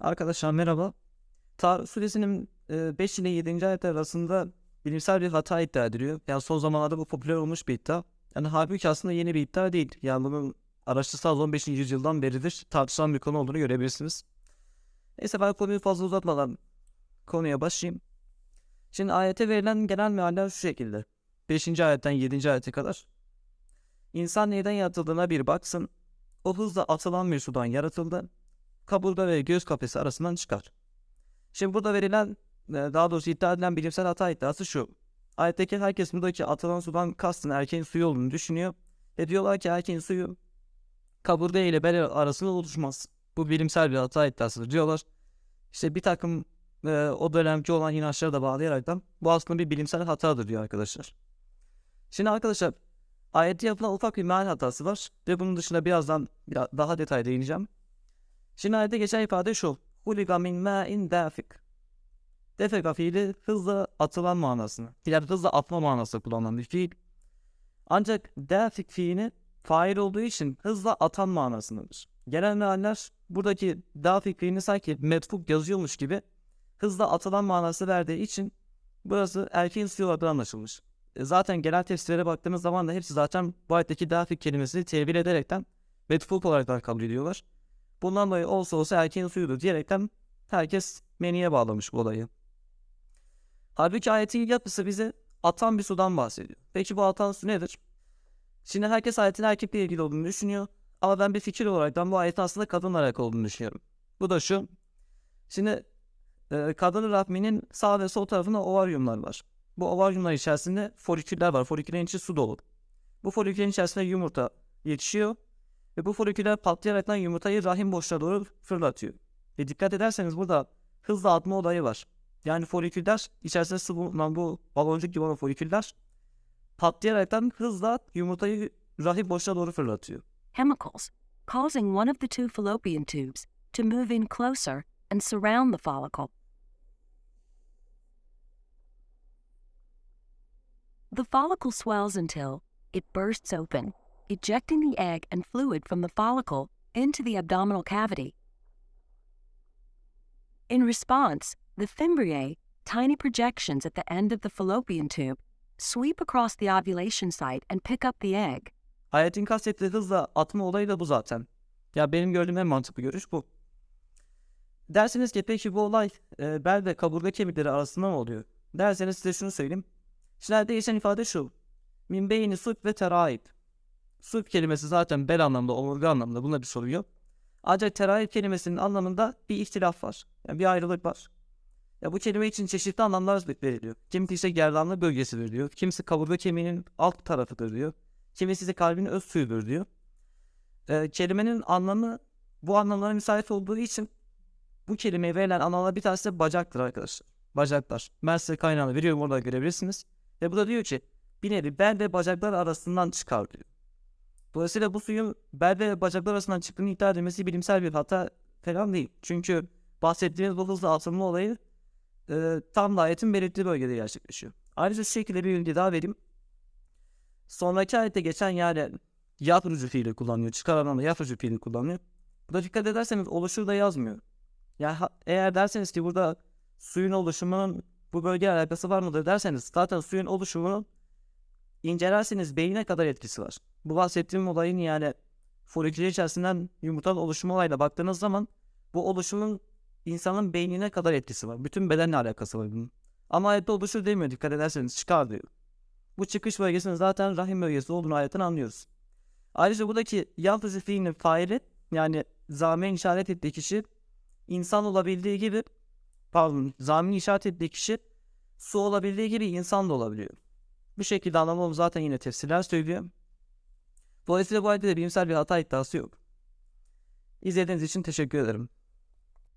Arkadaşlar merhaba. Tarık suresinin 5 ile 7. ayet arasında bilimsel bir hata iddia ediliyor. Yani son zamanlarda bu popüler olmuş bir iddia. Yani halbuki aslında yeni bir iddia değil. Yani bunun araştırsal 15. yüzyıldan beridir tartışılan bir konu olduğunu görebilirsiniz. Neyse ben konuyu fazla uzatmadan konuya başlayayım. Şimdi ayete verilen genel mealler şu şekilde. 5. ayetten 7. ayete kadar. İnsan neyden yaratıldığına bir baksın. O hızla atılan bir sudan yaratıldı kaburga ve göğüs kafesi arasından çıkar. Şimdi burada verilen e, daha doğrusu iddia edilen bilimsel hata iddiası şu. Ayetteki herkes buradaki atılan sudan kastın erkeğin suyu olduğunu düşünüyor. Ve diyorlar ki erkeğin suyu kaburga ile bel arasında oluşmaz. Bu bilimsel bir hata iddiasıdır diyorlar. İşte bir takım e, o dönemki olan inançlara da bağlayaraktan bu aslında bir bilimsel hatadır diyor arkadaşlar. Şimdi arkadaşlar ayette yapılan ufak bir meal hatası var ve bunun dışında birazdan biraz daha detay değineceğim. Şimdi ayette geçen ifade şu. Huliga min ma'in dafik. Defeka fiili hızla atılan manasını. Yani hızla atma manası kullanılan bir fiil. Ancak dafik fiili fail olduğu için hızla atan manasındadır. Genel mealler buradaki dafik fiilini sanki metfuk yazıyormuş gibi hızla atılan manası verdiği için burası erkeğin olarak anlaşılmış. E, zaten genel tefsirlere baktığımız zaman da hepsi zaten bu ayetteki dafik kelimesini tevil ederekten metfuk olarak kabul ediyorlar. Bundan dolayı olsa olsa erkeğin suyudur diyerekten herkes meniye bağlamış bu olayı. Halbuki ayetin yapısı bize atan bir sudan bahsediyor. Peki bu atan su nedir? Şimdi herkes ayetin erkekle ilgili olduğunu düşünüyor. Ama ben bir fikir olarak ben bu ayetin aslında kadınla alakalı olduğunu düşünüyorum. Bu da şu. Şimdi e, kadın rahminin sağ ve sol tarafında ovaryumlar var. Bu ovaryumlar içerisinde foliküller var. Foliküllerin içi su dolu. Bu foliküllerin içerisinde yumurta yetişiyor ve bu foliküler patlayarak yumurtayı rahim boşluğuna doğru fırlatıyor. Ve dikkat ederseniz burada hızla atma olayı var. Yani foliküller içerisinde sıvı bulunan bu baloncuk gibi olan foliküller patlayaraktan hızla yumurtayı rahim boşluğuna doğru fırlatıyor. chemicals, causing one of the two fallopian tubes to move in closer and surround the follicle. The follicle swells until it bursts open, ejecting the egg and fluid from the follicle into the abdominal cavity. In response, the fimbriae, tiny projections at the end of the fallopian tube, sweep across the ovulation site and pick up the egg. Ayetin kastettiği hızla atma olayı da bu zaten. Ya benim gördüğüm en mantıklı görüş bu. Derseniz ki peki bu olay e, bel ve kaburga kemikleri arasında mı oluyor? Derseniz size şunu söyleyeyim. Şimdi geçen ifade şu. Min beyni sulp ve teraib. Sulp kelimesi zaten bel anlamda, omurga anlamda. Bunda bir sorun yok. Ancak teraib kelimesinin anlamında bir ihtilaf var. Yani bir ayrılık var. Ya bu kelime için çeşitli anlamlar veriliyor. Kimisi ise gerdanlık bölgesidir diyor. Kimisi kaburga kemiğinin alt tarafıdır diyor. Kimisi ise kalbin öz suyudur diyor. Ee, kelimenin anlamı bu anlamlara müsait olduğu için bu kelimeye verilen anlamlar bir tanesi de bacaktır arkadaşlar. Bacaklar. Ben size kaynağını veriyorum orada görebilirsiniz. Ve bu da diyor ki bir nevi bel ve bacaklar arasından çıkar diyor. Dolayısıyla bu suyun bel ve bacaklar arasından çıktığını iddia edilmesi bilimsel bir hata falan değil. Çünkü bahsettiğimiz bu hızlı atılma olayı e, tam da ayetin belirttiği bölgede gerçekleşiyor. Ayrıca şu şekilde bir bilgi daha vereyim. Sonraki ayette geçen yani yafrucu fiili kullanıyor. Çıkar anlamda yafrucu fiili kullanıyor. Burada dikkat ederseniz oluşur da yazmıyor. Yani ha- eğer derseniz ki burada suyun oluşumunun bu bölge alakası var mıdır derseniz zaten suyun oluşumunun incelerseniz beyine kadar etkisi var. Bu bahsettiğim olayın yani foliküler içerisinden yumurtanın oluşumu olayla baktığınız zaman bu oluşumun insanın beynine kadar etkisi var. Bütün bedenle alakası var bunun. Ama ayette oluşur demiyor dikkat ederseniz çıkar diyor. Bu çıkış bölgesinin zaten rahim bölgesi olduğunu ayetten anlıyoruz. Ayrıca buradaki yalnızca fiilinin faili yani zamen işaret ettiği kişi insan olabildiği gibi pardon zamin işaret ettiği kişi su olabildiği gibi insan da olabiliyor. Bu şekilde anlamamız zaten yine tefsirler söylüyor. Dolayısıyla bu ayette de bilimsel bir hata iddiası yok. İzlediğiniz için teşekkür ederim.